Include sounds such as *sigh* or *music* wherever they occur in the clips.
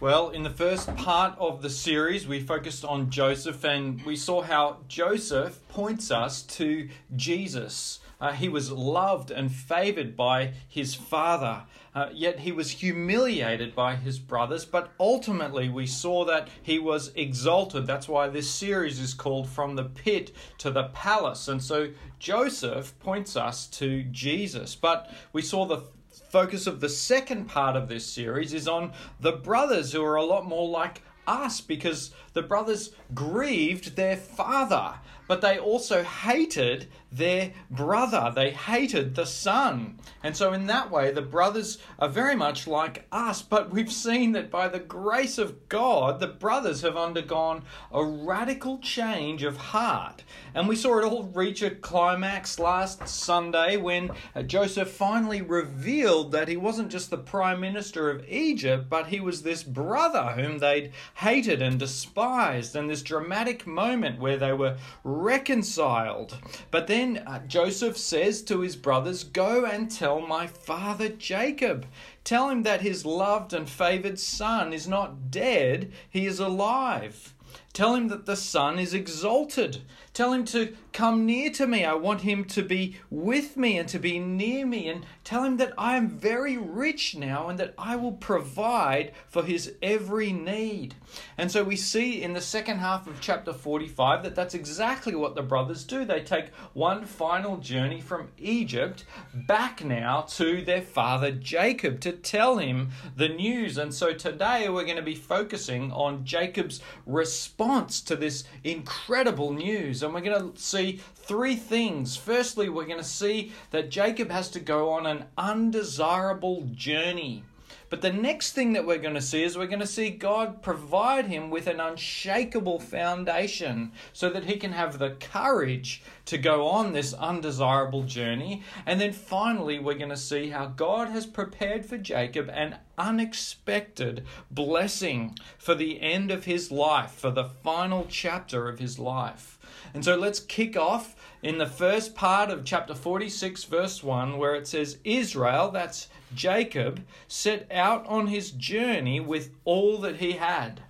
Well, in the first part of the series, we focused on Joseph and we saw how Joseph points us to Jesus. Uh, he was loved and favored by his father, uh, yet he was humiliated by his brothers. But ultimately, we saw that he was exalted. That's why this series is called From the Pit to the Palace. And so Joseph points us to Jesus. But we saw the focus of the second part of this series is on the brothers who are a lot more like us because the brothers grieved their father, but they also hated their brother. They hated the son. And so, in that way, the brothers are very much like us. But we've seen that by the grace of God, the brothers have undergone a radical change of heart. And we saw it all reach a climax last Sunday when uh, Joseph finally revealed that he wasn't just the prime minister of Egypt, but he was this brother whom they'd hated and despised. And this dramatic moment where they were reconciled. But then uh, Joseph says to his brothers, Go and tell my father Jacob. Tell him that his loved and favored son is not dead, he is alive. Tell him that the Son is exalted. Tell him to come near to me. I want him to be with me and to be near me. And tell him that I am very rich now and that I will provide for his every need. And so we see in the second half of chapter 45 that that's exactly what the brothers do. They take one final journey from Egypt back now to their father Jacob to tell him the news. And so today we're going to be focusing on Jacob's response to this incredible news. And we're going to see three things. Firstly, we're going to see that Jacob has to go on an undesirable journey. But the next thing that we're going to see is we're going to see God provide him with an unshakable foundation so that he can have the courage to go on this undesirable journey. And then finally, we're going to see how God has prepared for Jacob an unexpected blessing for the end of his life, for the final chapter of his life. And so let's kick off in the first part of chapter 46, verse 1, where it says, Israel, that's Jacob, set out on his journey with all that he had.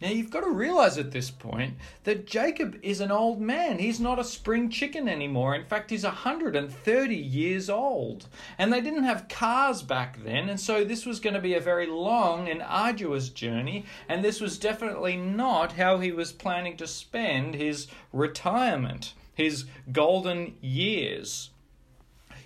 Now you've got to realize at this point that Jacob is an old man. He's not a spring chicken anymore. In fact, he's 130 years old. And they didn't have cars back then, and so this was going to be a very long and arduous journey, and this was definitely not how he was planning to spend his retirement, his golden years.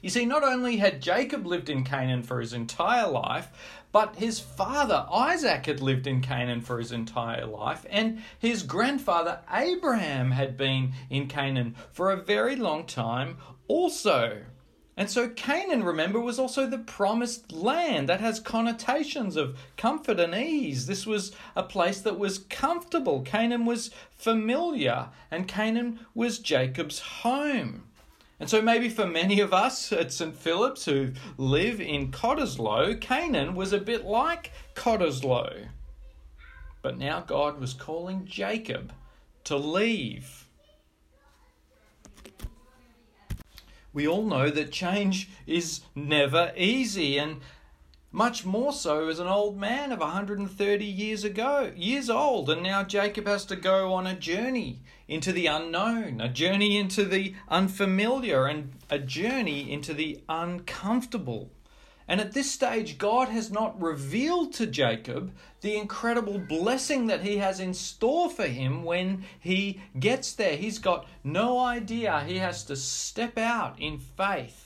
You see, not only had Jacob lived in Canaan for his entire life, but his father Isaac had lived in Canaan for his entire life, and his grandfather Abraham had been in Canaan for a very long time also. And so Canaan, remember, was also the promised land that has connotations of comfort and ease. This was a place that was comfortable. Canaan was familiar, and Canaan was Jacob's home. And so, maybe for many of us at St. Philip's who live in Cottesloe, Canaan was a bit like Cottesloe. But now God was calling Jacob to leave. We all know that change is never easy, and much more so as an old man of 130 years ago, years old, and now Jacob has to go on a journey into the unknown, a journey into the unfamiliar, and a journey into the uncomfortable. And at this stage, God has not revealed to Jacob the incredible blessing that he has in store for him when he gets there. He's got no idea. He has to step out in faith.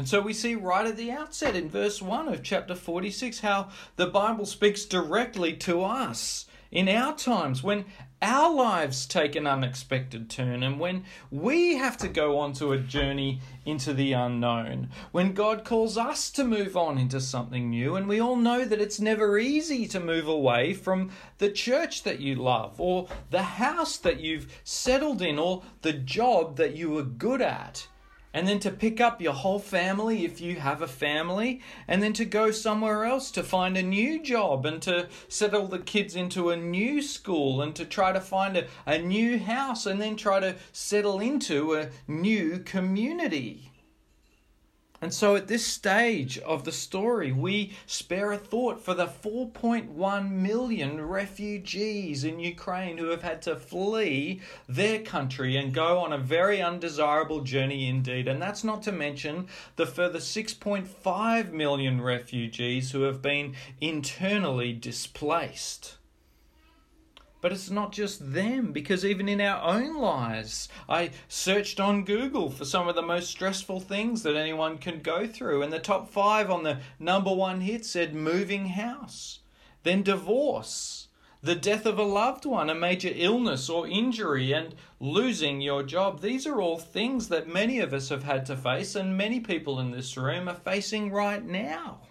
And so we see right at the outset in verse 1 of chapter 46 how the Bible speaks directly to us in our times when our lives take an unexpected turn and when we have to go on to a journey into the unknown, when God calls us to move on into something new, and we all know that it's never easy to move away from the church that you love, or the house that you've settled in, or the job that you were good at and then to pick up your whole family if you have a family, and then to go somewhere else to find a new job and to settle the kids into a new school and to try to find a, a new house and then try to settle into a new community. And so at this stage of the story, we spare a thought for the 4.1 million refugees in Ukraine who have had to flee their country and go on a very undesirable journey indeed. And that's not to mention the further 6.5 million refugees who have been internally displaced. But it's not just them, because even in our own lives, I searched on Google for some of the most stressful things that anyone can go through, and the top five on the number one hit said moving house, then divorce, the death of a loved one, a major illness or injury, and losing your job. These are all things that many of us have had to face, and many people in this room are facing right now.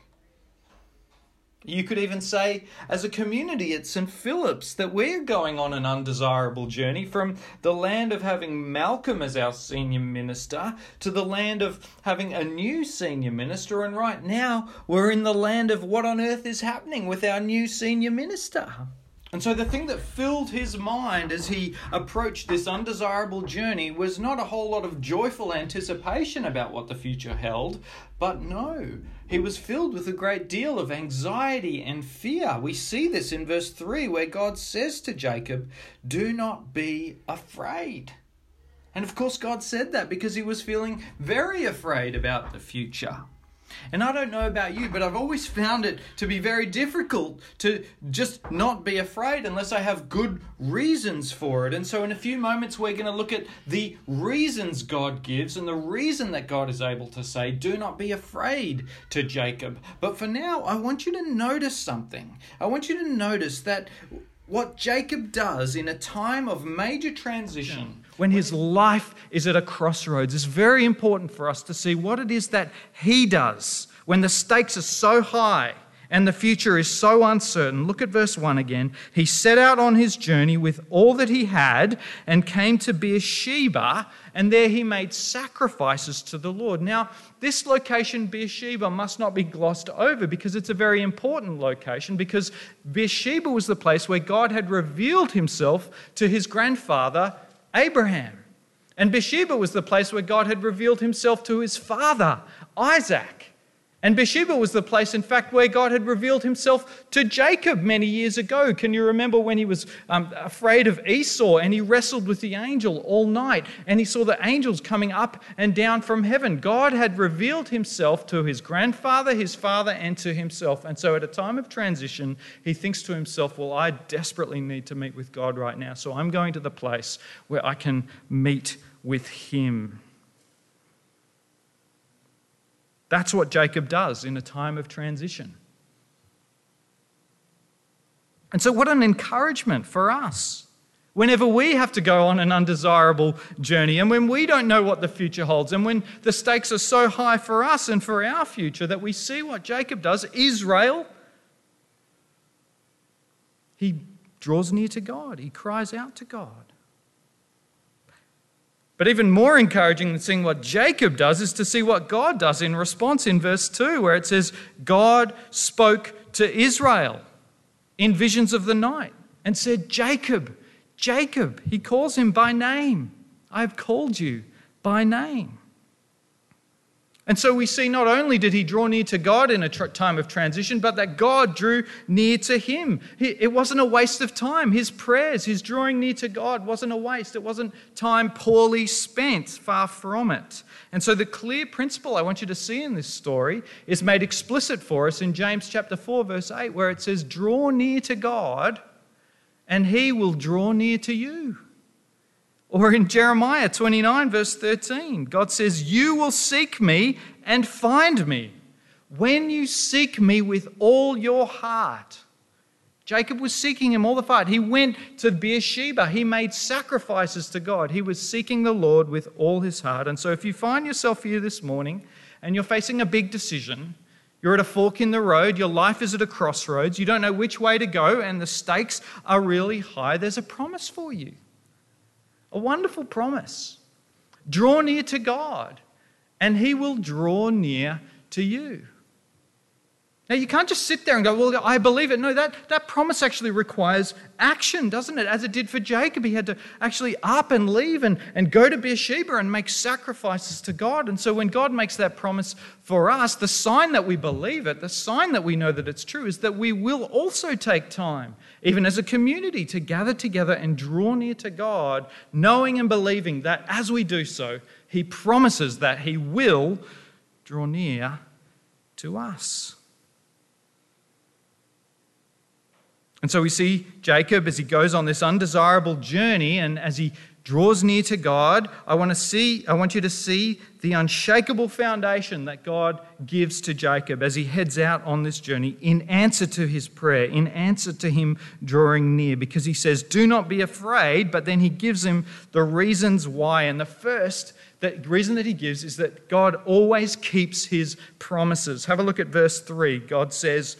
You could even say, as a community at St. Philip's, that we're going on an undesirable journey from the land of having Malcolm as our senior minister to the land of having a new senior minister. And right now, we're in the land of what on earth is happening with our new senior minister. And so the thing that filled his mind as he approached this undesirable journey was not a whole lot of joyful anticipation about what the future held, but no, he was filled with a great deal of anxiety and fear. We see this in verse 3 where God says to Jacob, Do not be afraid. And of course, God said that because he was feeling very afraid about the future. And I don't know about you, but I've always found it to be very difficult to just not be afraid unless I have good reasons for it. And so, in a few moments, we're going to look at the reasons God gives and the reason that God is able to say, Do not be afraid to Jacob. But for now, I want you to notice something. I want you to notice that what Jacob does in a time of major transition when his life is at a crossroads. It's very important for us to see what it is that he does when the stakes are so high and the future is so uncertain. Look at verse 1 again. He set out on his journey with all that he had and came to Beersheba, and there he made sacrifices to the Lord. Now, this location, Beersheba, must not be glossed over because it's a very important location because Beersheba was the place where God had revealed himself to his grandfather Abraham. And Beersheba was the place where God had revealed himself to his father, Isaac. And Beersheba was the place, in fact, where God had revealed himself to Jacob many years ago. Can you remember when he was um, afraid of Esau and he wrestled with the angel all night and he saw the angels coming up and down from heaven? God had revealed himself to his grandfather, his father, and to himself. And so at a time of transition, he thinks to himself, Well, I desperately need to meet with God right now. So I'm going to the place where I can meet with him. That's what Jacob does in a time of transition. And so, what an encouragement for us. Whenever we have to go on an undesirable journey, and when we don't know what the future holds, and when the stakes are so high for us and for our future, that we see what Jacob does. Israel, he draws near to God, he cries out to God. But even more encouraging than seeing what Jacob does is to see what God does in response in verse 2, where it says, God spoke to Israel in visions of the night and said, Jacob, Jacob. He calls him by name. I have called you by name. And so we see not only did he draw near to God in a tr- time of transition, but that God drew near to him. He, it wasn't a waste of time. His prayers, his drawing near to God wasn't a waste. It wasn't time poorly spent, far from it. And so the clear principle I want you to see in this story is made explicit for us in James chapter 4, verse 8, where it says, Draw near to God, and he will draw near to you. Or in Jeremiah 29, verse 13, God says, You will seek me and find me when you seek me with all your heart. Jacob was seeking him all the heart. He went to Beersheba. He made sacrifices to God. He was seeking the Lord with all his heart. And so, if you find yourself here this morning and you're facing a big decision, you're at a fork in the road, your life is at a crossroads, you don't know which way to go, and the stakes are really high, there's a promise for you. A wonderful promise. Draw near to God, and He will draw near to you. Now, you can't just sit there and go, Well, I believe it. No, that, that promise actually requires action, doesn't it? As it did for Jacob. He had to actually up and leave and, and go to Beersheba and make sacrifices to God. And so, when God makes that promise for us, the sign that we believe it, the sign that we know that it's true, is that we will also take time, even as a community, to gather together and draw near to God, knowing and believing that as we do so, He promises that He will draw near to us. And so we see Jacob as he goes on this undesirable journey and as he draws near to God, I want to see I want you to see the unshakable foundation that God gives to Jacob as he heads out on this journey in answer to his prayer, in answer to him drawing near because he says, "Do not be afraid," but then he gives him the reasons why. And the first the reason that he gives is that God always keeps his promises. Have a look at verse 3. God says,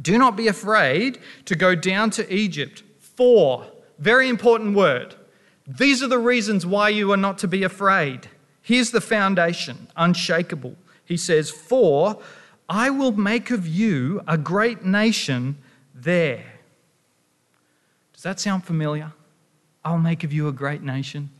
do not be afraid to go down to Egypt. For, very important word. These are the reasons why you are not to be afraid. Here's the foundation, unshakable. He says, For I will make of you a great nation there. Does that sound familiar? I'll make of you a great nation.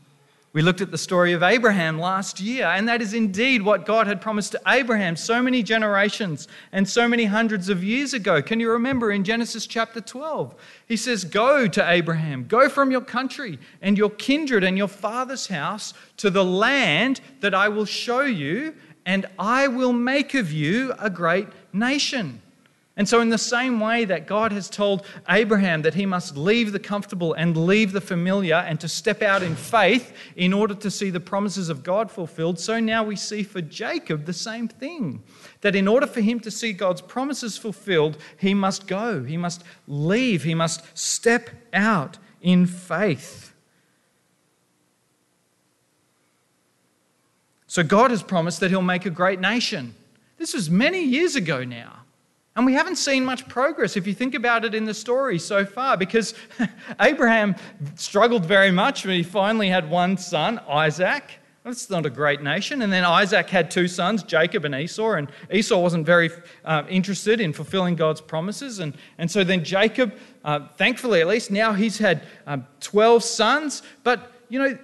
We looked at the story of Abraham last year, and that is indeed what God had promised to Abraham so many generations and so many hundreds of years ago. Can you remember in Genesis chapter 12? He says, Go to Abraham, go from your country and your kindred and your father's house to the land that I will show you, and I will make of you a great nation. And so, in the same way that God has told Abraham that he must leave the comfortable and leave the familiar and to step out in faith in order to see the promises of God fulfilled, so now we see for Jacob the same thing. That in order for him to see God's promises fulfilled, he must go, he must leave, he must step out in faith. So, God has promised that he'll make a great nation. This was many years ago now. And we haven't seen much progress if you think about it in the story so far, because *laughs* Abraham struggled very much when he finally had one son, Isaac. That's not a great nation. And then Isaac had two sons, Jacob and Esau, and Esau wasn't very uh, interested in fulfilling God's promises. And, and so then Jacob, uh, thankfully at least, now he's had um, 12 sons, but you know,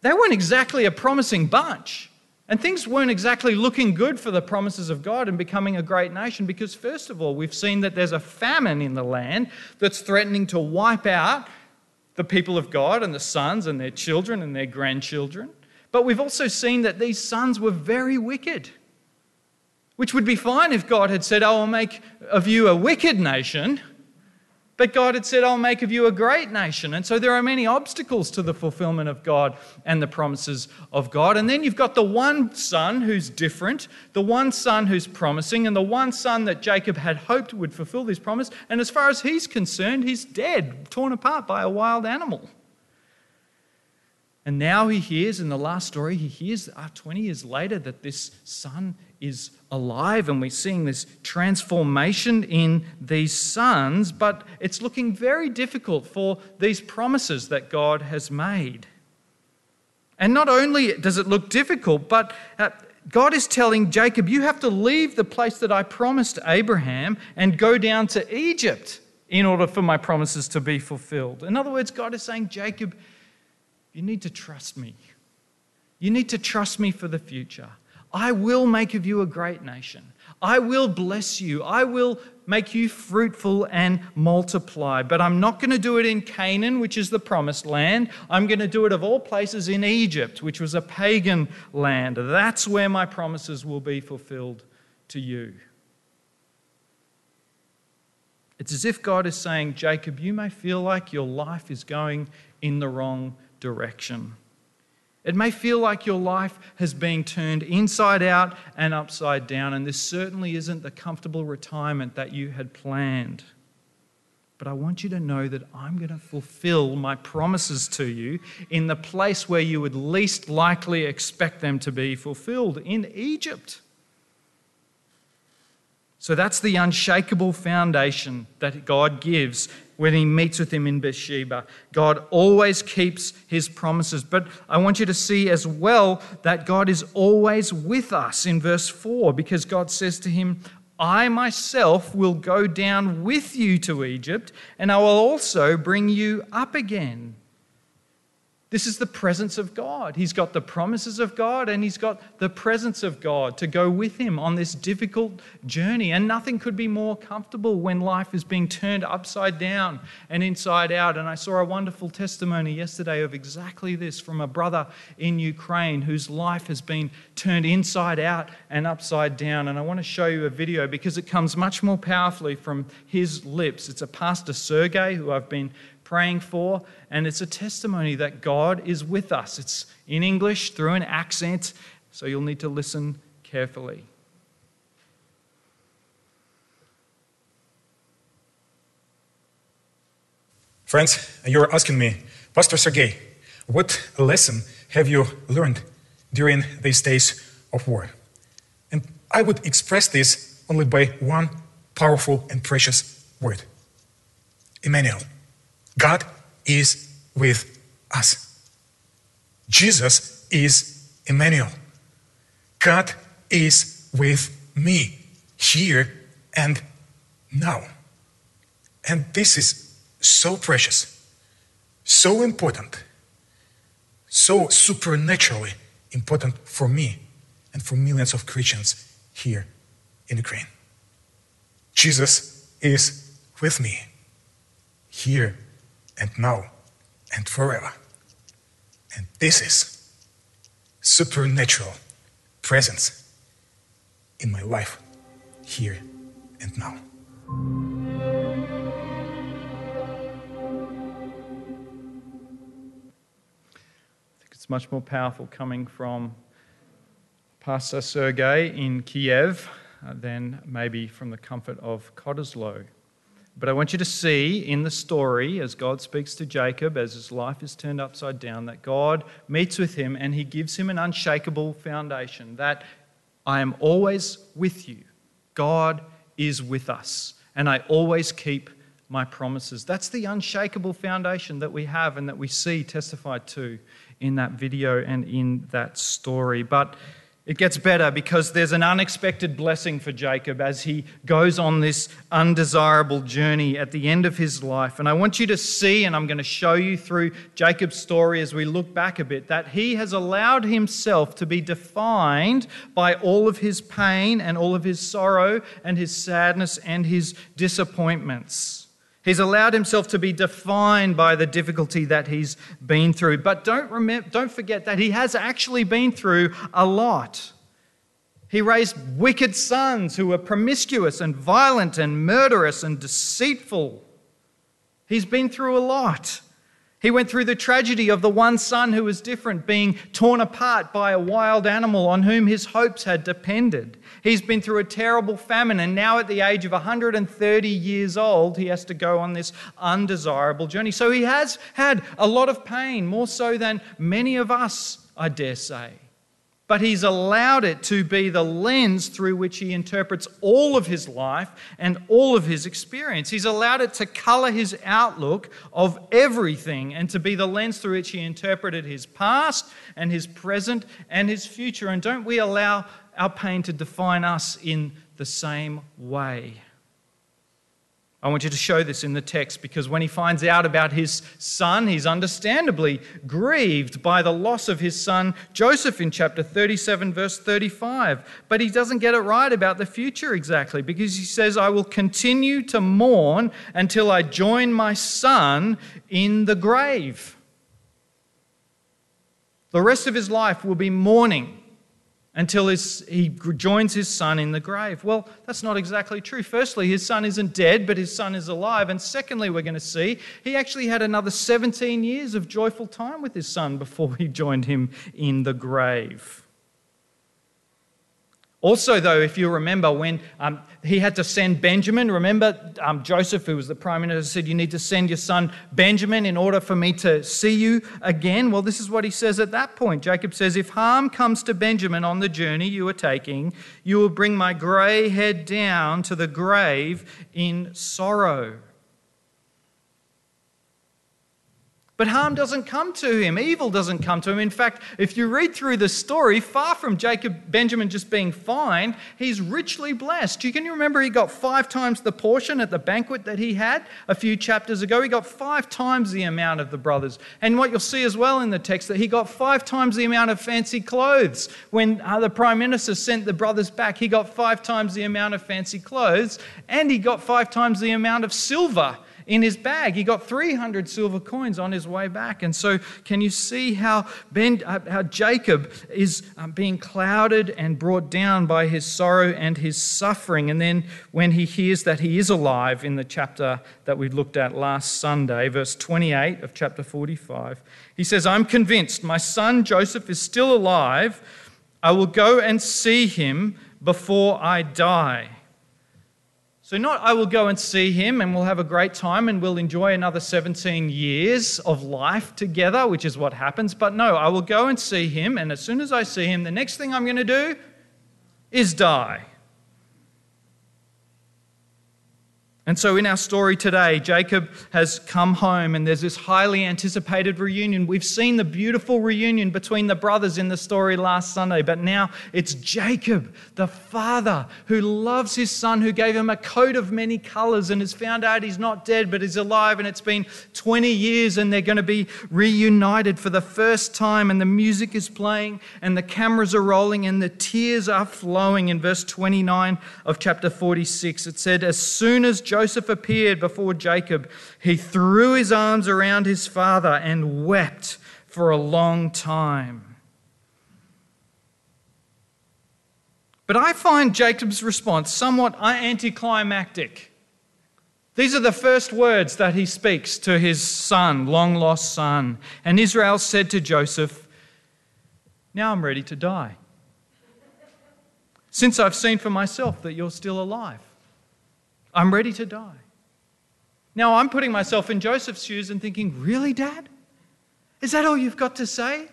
they weren't exactly a promising bunch. And things weren't exactly looking good for the promises of God and becoming a great nation because, first of all, we've seen that there's a famine in the land that's threatening to wipe out the people of God and the sons and their children and their grandchildren. But we've also seen that these sons were very wicked, which would be fine if God had said, oh, I will make of you a wicked nation but God had said, I'll make of you a great nation. And so there are many obstacles to the fulfillment of God and the promises of God. And then you've got the one son who's different, the one son who's promising, and the one son that Jacob had hoped would fulfill this promise. And as far as he's concerned, he's dead, torn apart by a wild animal. And now he hears in the last story, he hears uh, 20 years later that this son is alive and we're seeing this transformation in these sons, but it's looking very difficult for these promises that God has made. And not only does it look difficult, but uh, God is telling Jacob, You have to leave the place that I promised Abraham and go down to Egypt in order for my promises to be fulfilled. In other words, God is saying, Jacob, you need to trust me. You need to trust me for the future. I will make of you a great nation. I will bless you. I will make you fruitful and multiply. But I'm not going to do it in Canaan, which is the promised land. I'm going to do it of all places in Egypt, which was a pagan land. That's where my promises will be fulfilled to you. It's as if God is saying, Jacob, you may feel like your life is going in the wrong direction. It may feel like your life has been turned inside out and upside down, and this certainly isn't the comfortable retirement that you had planned. But I want you to know that I'm going to fulfill my promises to you in the place where you would least likely expect them to be fulfilled in Egypt. So that's the unshakable foundation that God gives when he meets with him in Beersheba. God always keeps his promises. But I want you to see as well that God is always with us in verse 4 because God says to him, I myself will go down with you to Egypt, and I will also bring you up again. This is the presence of God. He's got the promises of God and he's got the presence of God to go with him on this difficult journey. And nothing could be more comfortable when life is being turned upside down and inside out. And I saw a wonderful testimony yesterday of exactly this from a brother in Ukraine whose life has been turned inside out and upside down. And I want to show you a video because it comes much more powerfully from his lips. It's a pastor, Sergey, who I've been praying for, and it's a testimony that God is with us. It's in English through an accent, so you'll need to listen carefully. Friends, you're asking me, Pastor Sergey, what lesson have you learned during these days of war? And I would express this only by one powerful and precious word Emmanuel. God is with us. Jesus is Emmanuel. God is with me here and now. And this is so precious, so important, so supernaturally important for me and for millions of Christians here in Ukraine. Jesus is with me here and now and forever. And this is supernatural presence in my life here and now. I think it's much more powerful coming from Pastor Sergei in Kiev uh, than maybe from the comfort of Cottesloe. But I want you to see in the story, as God speaks to Jacob, as his life is turned upside down, that God meets with him and he gives him an unshakable foundation that I am always with you. God is with us, and I always keep my promises. That's the unshakable foundation that we have and that we see testified to in that video and in that story. But it gets better because there's an unexpected blessing for Jacob as he goes on this undesirable journey at the end of his life. And I want you to see, and I'm going to show you through Jacob's story as we look back a bit, that he has allowed himself to be defined by all of his pain and all of his sorrow and his sadness and his disappointments. He's allowed himself to be defined by the difficulty that he's been through. But don't, remember, don't forget that he has actually been through a lot. He raised wicked sons who were promiscuous and violent and murderous and deceitful. He's been through a lot. He went through the tragedy of the one son who was different, being torn apart by a wild animal on whom his hopes had depended. He's been through a terrible famine, and now at the age of 130 years old, he has to go on this undesirable journey. So he has had a lot of pain, more so than many of us, I dare say but he's allowed it to be the lens through which he interprets all of his life and all of his experience. He's allowed it to color his outlook of everything and to be the lens through which he interpreted his past and his present and his future. And don't we allow our pain to define us in the same way? I want you to show this in the text because when he finds out about his son, he's understandably grieved by the loss of his son Joseph in chapter 37, verse 35. But he doesn't get it right about the future exactly because he says, I will continue to mourn until I join my son in the grave. The rest of his life will be mourning until his, he joins his son in the grave. Well, that's not exactly true. Firstly, his son isn't dead, but his son is alive. And secondly, we're going to see he actually had another 17 years of joyful time with his son before he joined him in the grave. Also, though, if you remember when um, he had to send Benjamin, remember um, Joseph, who was the prime minister, said, You need to send your son Benjamin in order for me to see you again. Well, this is what he says at that point. Jacob says, If harm comes to Benjamin on the journey you are taking, you will bring my grey head down to the grave in sorrow. But harm doesn't come to him, evil doesn't come to him. In fact, if you read through the story, far from Jacob Benjamin just being fine, he's richly blessed. You can remember he got five times the portion at the banquet that he had a few chapters ago. He got five times the amount of the brothers. And what you'll see as well in the text that he got five times the amount of fancy clothes. When uh, the prime minister sent the brothers back, he got five times the amount of fancy clothes, and he got five times the amount of silver in his bag. He got 300 silver coins on his way back. And so, can you see how, ben, uh, how Jacob is um, being clouded and brought down by his sorrow and his suffering? And then, when he hears that he is alive in the chapter that we looked at last Sunday, verse 28 of chapter 45, he says, I'm convinced my son Joseph is still alive. I will go and see him before I die. So, not I will go and see him and we'll have a great time and we'll enjoy another 17 years of life together, which is what happens. But no, I will go and see him, and as soon as I see him, the next thing I'm going to do is die. And so, in our story today, Jacob has come home and there's this highly anticipated reunion. We've seen the beautiful reunion between the brothers in the story last Sunday, but now it's Jacob, the father, who loves his son, who gave him a coat of many colors and has found out he's not dead but is alive. And it's been 20 years and they're going to be reunited for the first time. And the music is playing and the cameras are rolling and the tears are flowing. In verse 29 of chapter 46, it said, As soon as Joseph appeared before Jacob, he threw his arms around his father and wept for a long time. But I find Jacob's response somewhat anticlimactic. These are the first words that he speaks to his son, long lost son. And Israel said to Joseph, Now I'm ready to die, since I've seen for myself that you're still alive. I'm ready to die. Now I'm putting myself in Joseph's shoes and thinking, Really, Dad? Is that all you've got to say?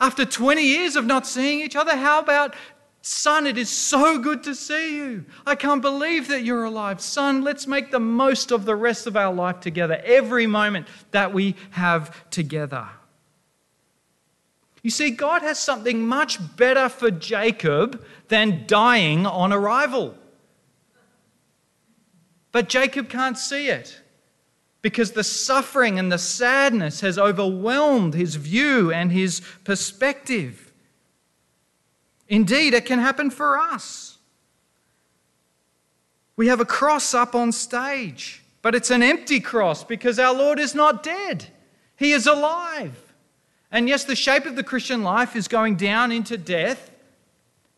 After 20 years of not seeing each other, how about, Son, it is so good to see you. I can't believe that you're alive. Son, let's make the most of the rest of our life together, every moment that we have together. You see, God has something much better for Jacob than dying on arrival. But Jacob can't see it because the suffering and the sadness has overwhelmed his view and his perspective. Indeed, it can happen for us. We have a cross up on stage, but it's an empty cross because our Lord is not dead, He is alive. And yes, the shape of the Christian life is going down into death,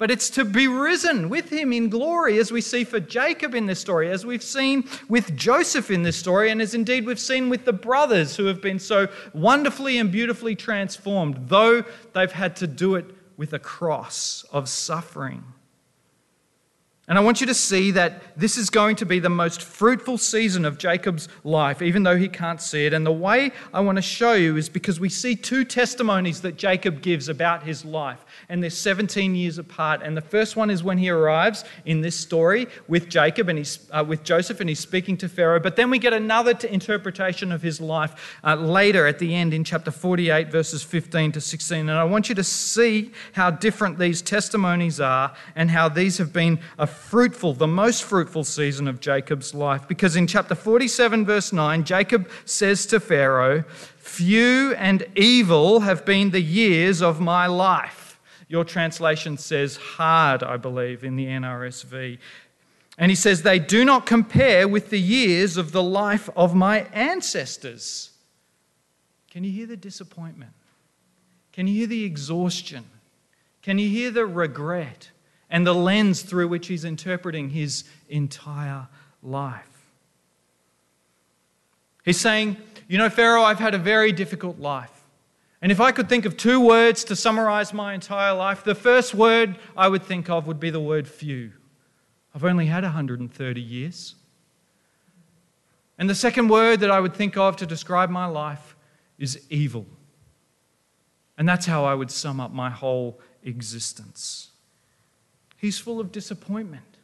but it's to be risen with him in glory, as we see for Jacob in this story, as we've seen with Joseph in this story, and as indeed we've seen with the brothers who have been so wonderfully and beautifully transformed, though they've had to do it with a cross of suffering. And I want you to see that this is going to be the most fruitful season of Jacob's life, even though he can't see it. And the way I want to show you is because we see two testimonies that Jacob gives about his life and they're 17 years apart. And the first one is when he arrives in this story with Jacob and he's uh, with Joseph, and he's speaking to Pharaoh. But then we get another interpretation of his life uh, later at the end in chapter 48, verses 15 to 16. And I want you to see how different these testimonies are and how these have been a fruitful, the most fruitful season of Jacob's life. Because in chapter 47, verse 9, Jacob says to Pharaoh, Few and evil have been the years of my life. Your translation says hard, I believe, in the NRSV. And he says, They do not compare with the years of the life of my ancestors. Can you hear the disappointment? Can you hear the exhaustion? Can you hear the regret and the lens through which he's interpreting his entire life? He's saying, You know, Pharaoh, I've had a very difficult life. And if I could think of two words to summarize my entire life, the first word I would think of would be the word few. I've only had 130 years. And the second word that I would think of to describe my life is evil. And that's how I would sum up my whole existence. He's full of disappointment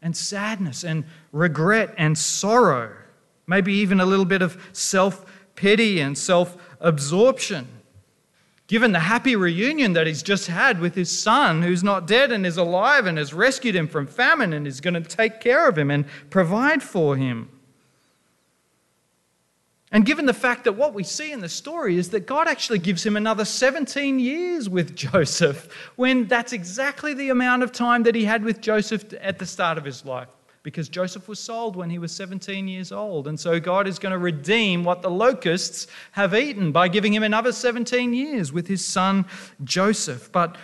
and sadness and regret and sorrow, maybe even a little bit of self pity and self absorption. Given the happy reunion that he's just had with his son, who's not dead and is alive and has rescued him from famine and is going to take care of him and provide for him. And given the fact that what we see in the story is that God actually gives him another 17 years with *laughs* Joseph, when that's exactly the amount of time that he had with Joseph at the start of his life because Joseph was sold when he was 17 years old. And so God is going to redeem what the locusts have eaten by giving him another 17 years with his son Joseph. But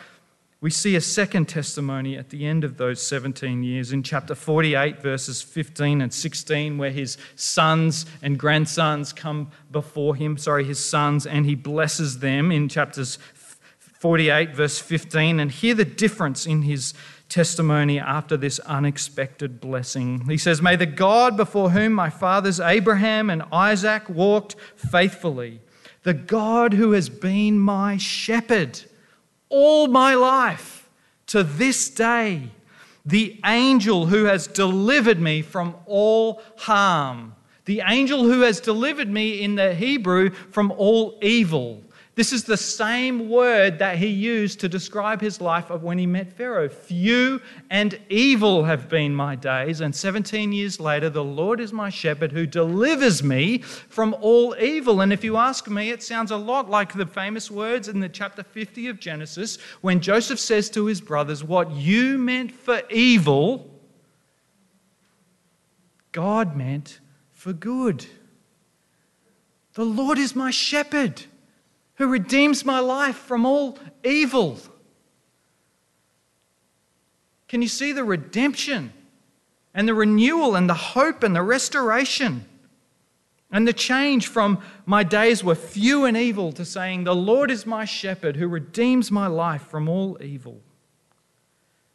we see a second testimony at the end of those 17 years in chapter 48, verses 15 and 16, where his sons and grandsons come before him, sorry, his sons, and he blesses them in chapters 48, verse 15. And hear the difference in his testimony after this unexpected blessing. He says, May the God before whom my fathers Abraham and Isaac walked faithfully, the God who has been my shepherd all my life. To this day, the angel who has delivered me from all harm, the angel who has delivered me in the Hebrew from all evil this is the same word that he used to describe his life of when he met Pharaoh. Few and evil have been my days, and 17 years later, the Lord is my shepherd who delivers me from all evil. And if you ask me, it sounds a lot like the famous words in the chapter 50 of Genesis when Joseph says to his brothers, What you meant for evil, God meant for good. The Lord is my shepherd who redeems my life from all evil. Can you see the redemption and the renewal and the hope and the restoration and the change from my days were few and evil to saying, The Lord is my shepherd who redeems my life from all evil?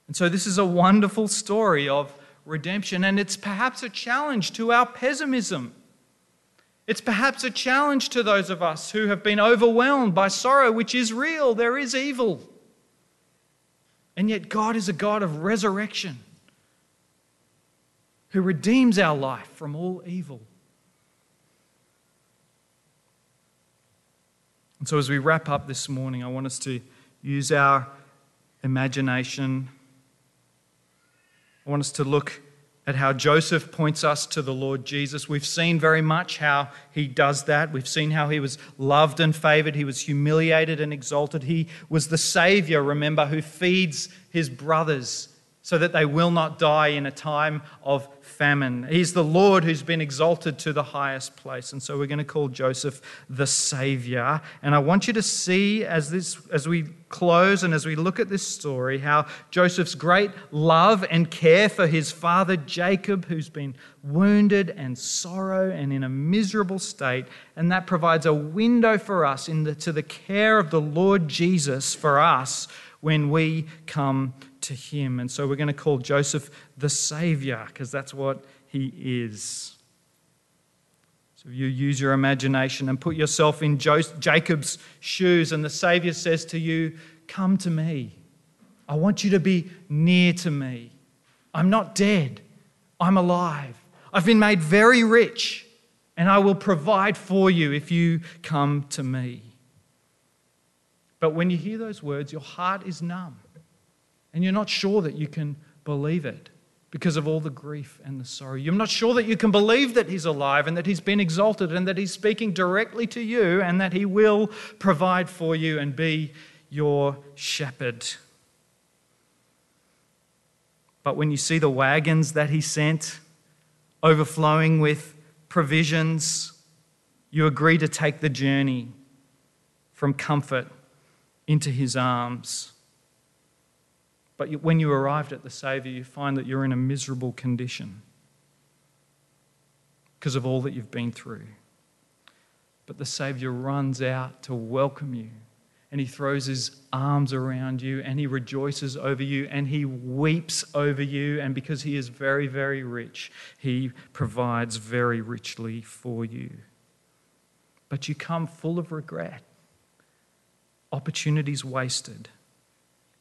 And so, this is a wonderful story of redemption, and it's perhaps a challenge to our pessimism it's perhaps a challenge to those of us who have been overwhelmed by sorrow, which is real. There is evil. And yet, God is a God of resurrection who redeems our life from all evil. And so, as we wrap up this morning, I want us to use our imagination. I want us to look at how Joseph points us to the Lord Jesus. We've seen very much how he does that. We've seen how he was loved and favored, he was humiliated and exalted. He was the Savior, remember, who feeds his brothers so that they will not die in a time of famine. He's the Lord who's been exalted to the highest place. And so we're going to call Joseph the Savior. And I want you to see as this as we close and as we look at this story how Joseph's great love and care for his father Jacob who's been wounded and sorrow and in a miserable state and that provides a window for us into the care of the Lord Jesus for us when we come to him. And so we're going to call Joseph the Savior because that's what he is. So you use your imagination and put yourself in Jacob's shoes, and the Savior says to you, Come to me. I want you to be near to me. I'm not dead, I'm alive. I've been made very rich, and I will provide for you if you come to me. But when you hear those words, your heart is numb and you're not sure that you can believe it because of all the grief and the sorrow. You're not sure that you can believe that He's alive and that He's been exalted and that He's speaking directly to you and that He will provide for you and be your shepherd. But when you see the wagons that He sent overflowing with provisions, you agree to take the journey from comfort into His arms. But when you arrived at the Saviour, you find that you're in a miserable condition because of all that you've been through. But the Saviour runs out to welcome you and he throws his arms around you and he rejoices over you and he weeps over you. And because he is very, very rich, he provides very richly for you. But you come full of regret, opportunities wasted.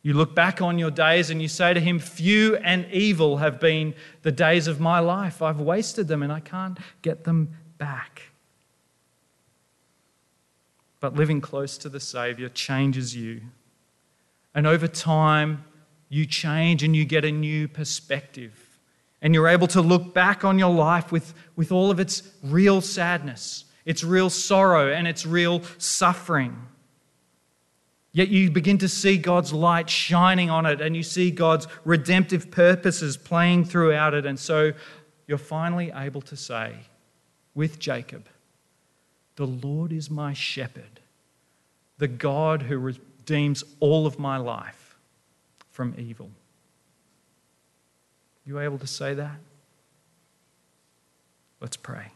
You look back on your days and you say to him, Few and evil have been the days of my life. I've wasted them and I can't get them back. But living close to the Savior changes you. And over time, you change and you get a new perspective. And you're able to look back on your life with, with all of its real sadness, its real sorrow, and its real suffering. Yet you begin to see God's light shining on it, and you see God's redemptive purposes playing throughout it. And so you're finally able to say, with Jacob, The Lord is my shepherd, the God who redeems all of my life from evil. You able to say that? Let's pray.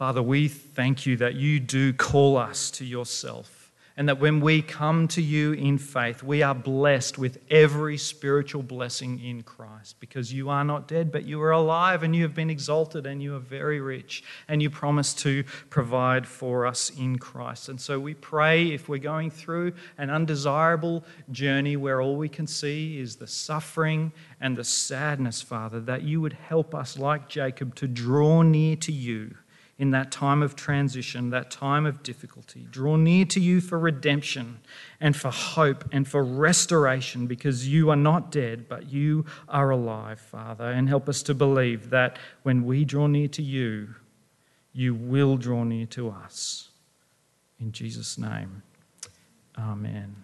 Father, we thank you that you do call us to yourself and that when we come to you in faith, we are blessed with every spiritual blessing in Christ because you are not dead, but you are alive and you have been exalted and you are very rich and you promise to provide for us in Christ. And so we pray if we're going through an undesirable journey where all we can see is the suffering and the sadness, Father, that you would help us, like Jacob, to draw near to you in that time of transition, that time of difficulty. Draw near to you for redemption and for hope and for restoration because you are not dead, but you are alive, Father. And help us to believe that when we draw near to you, you will draw near to us. In Jesus' name, amen.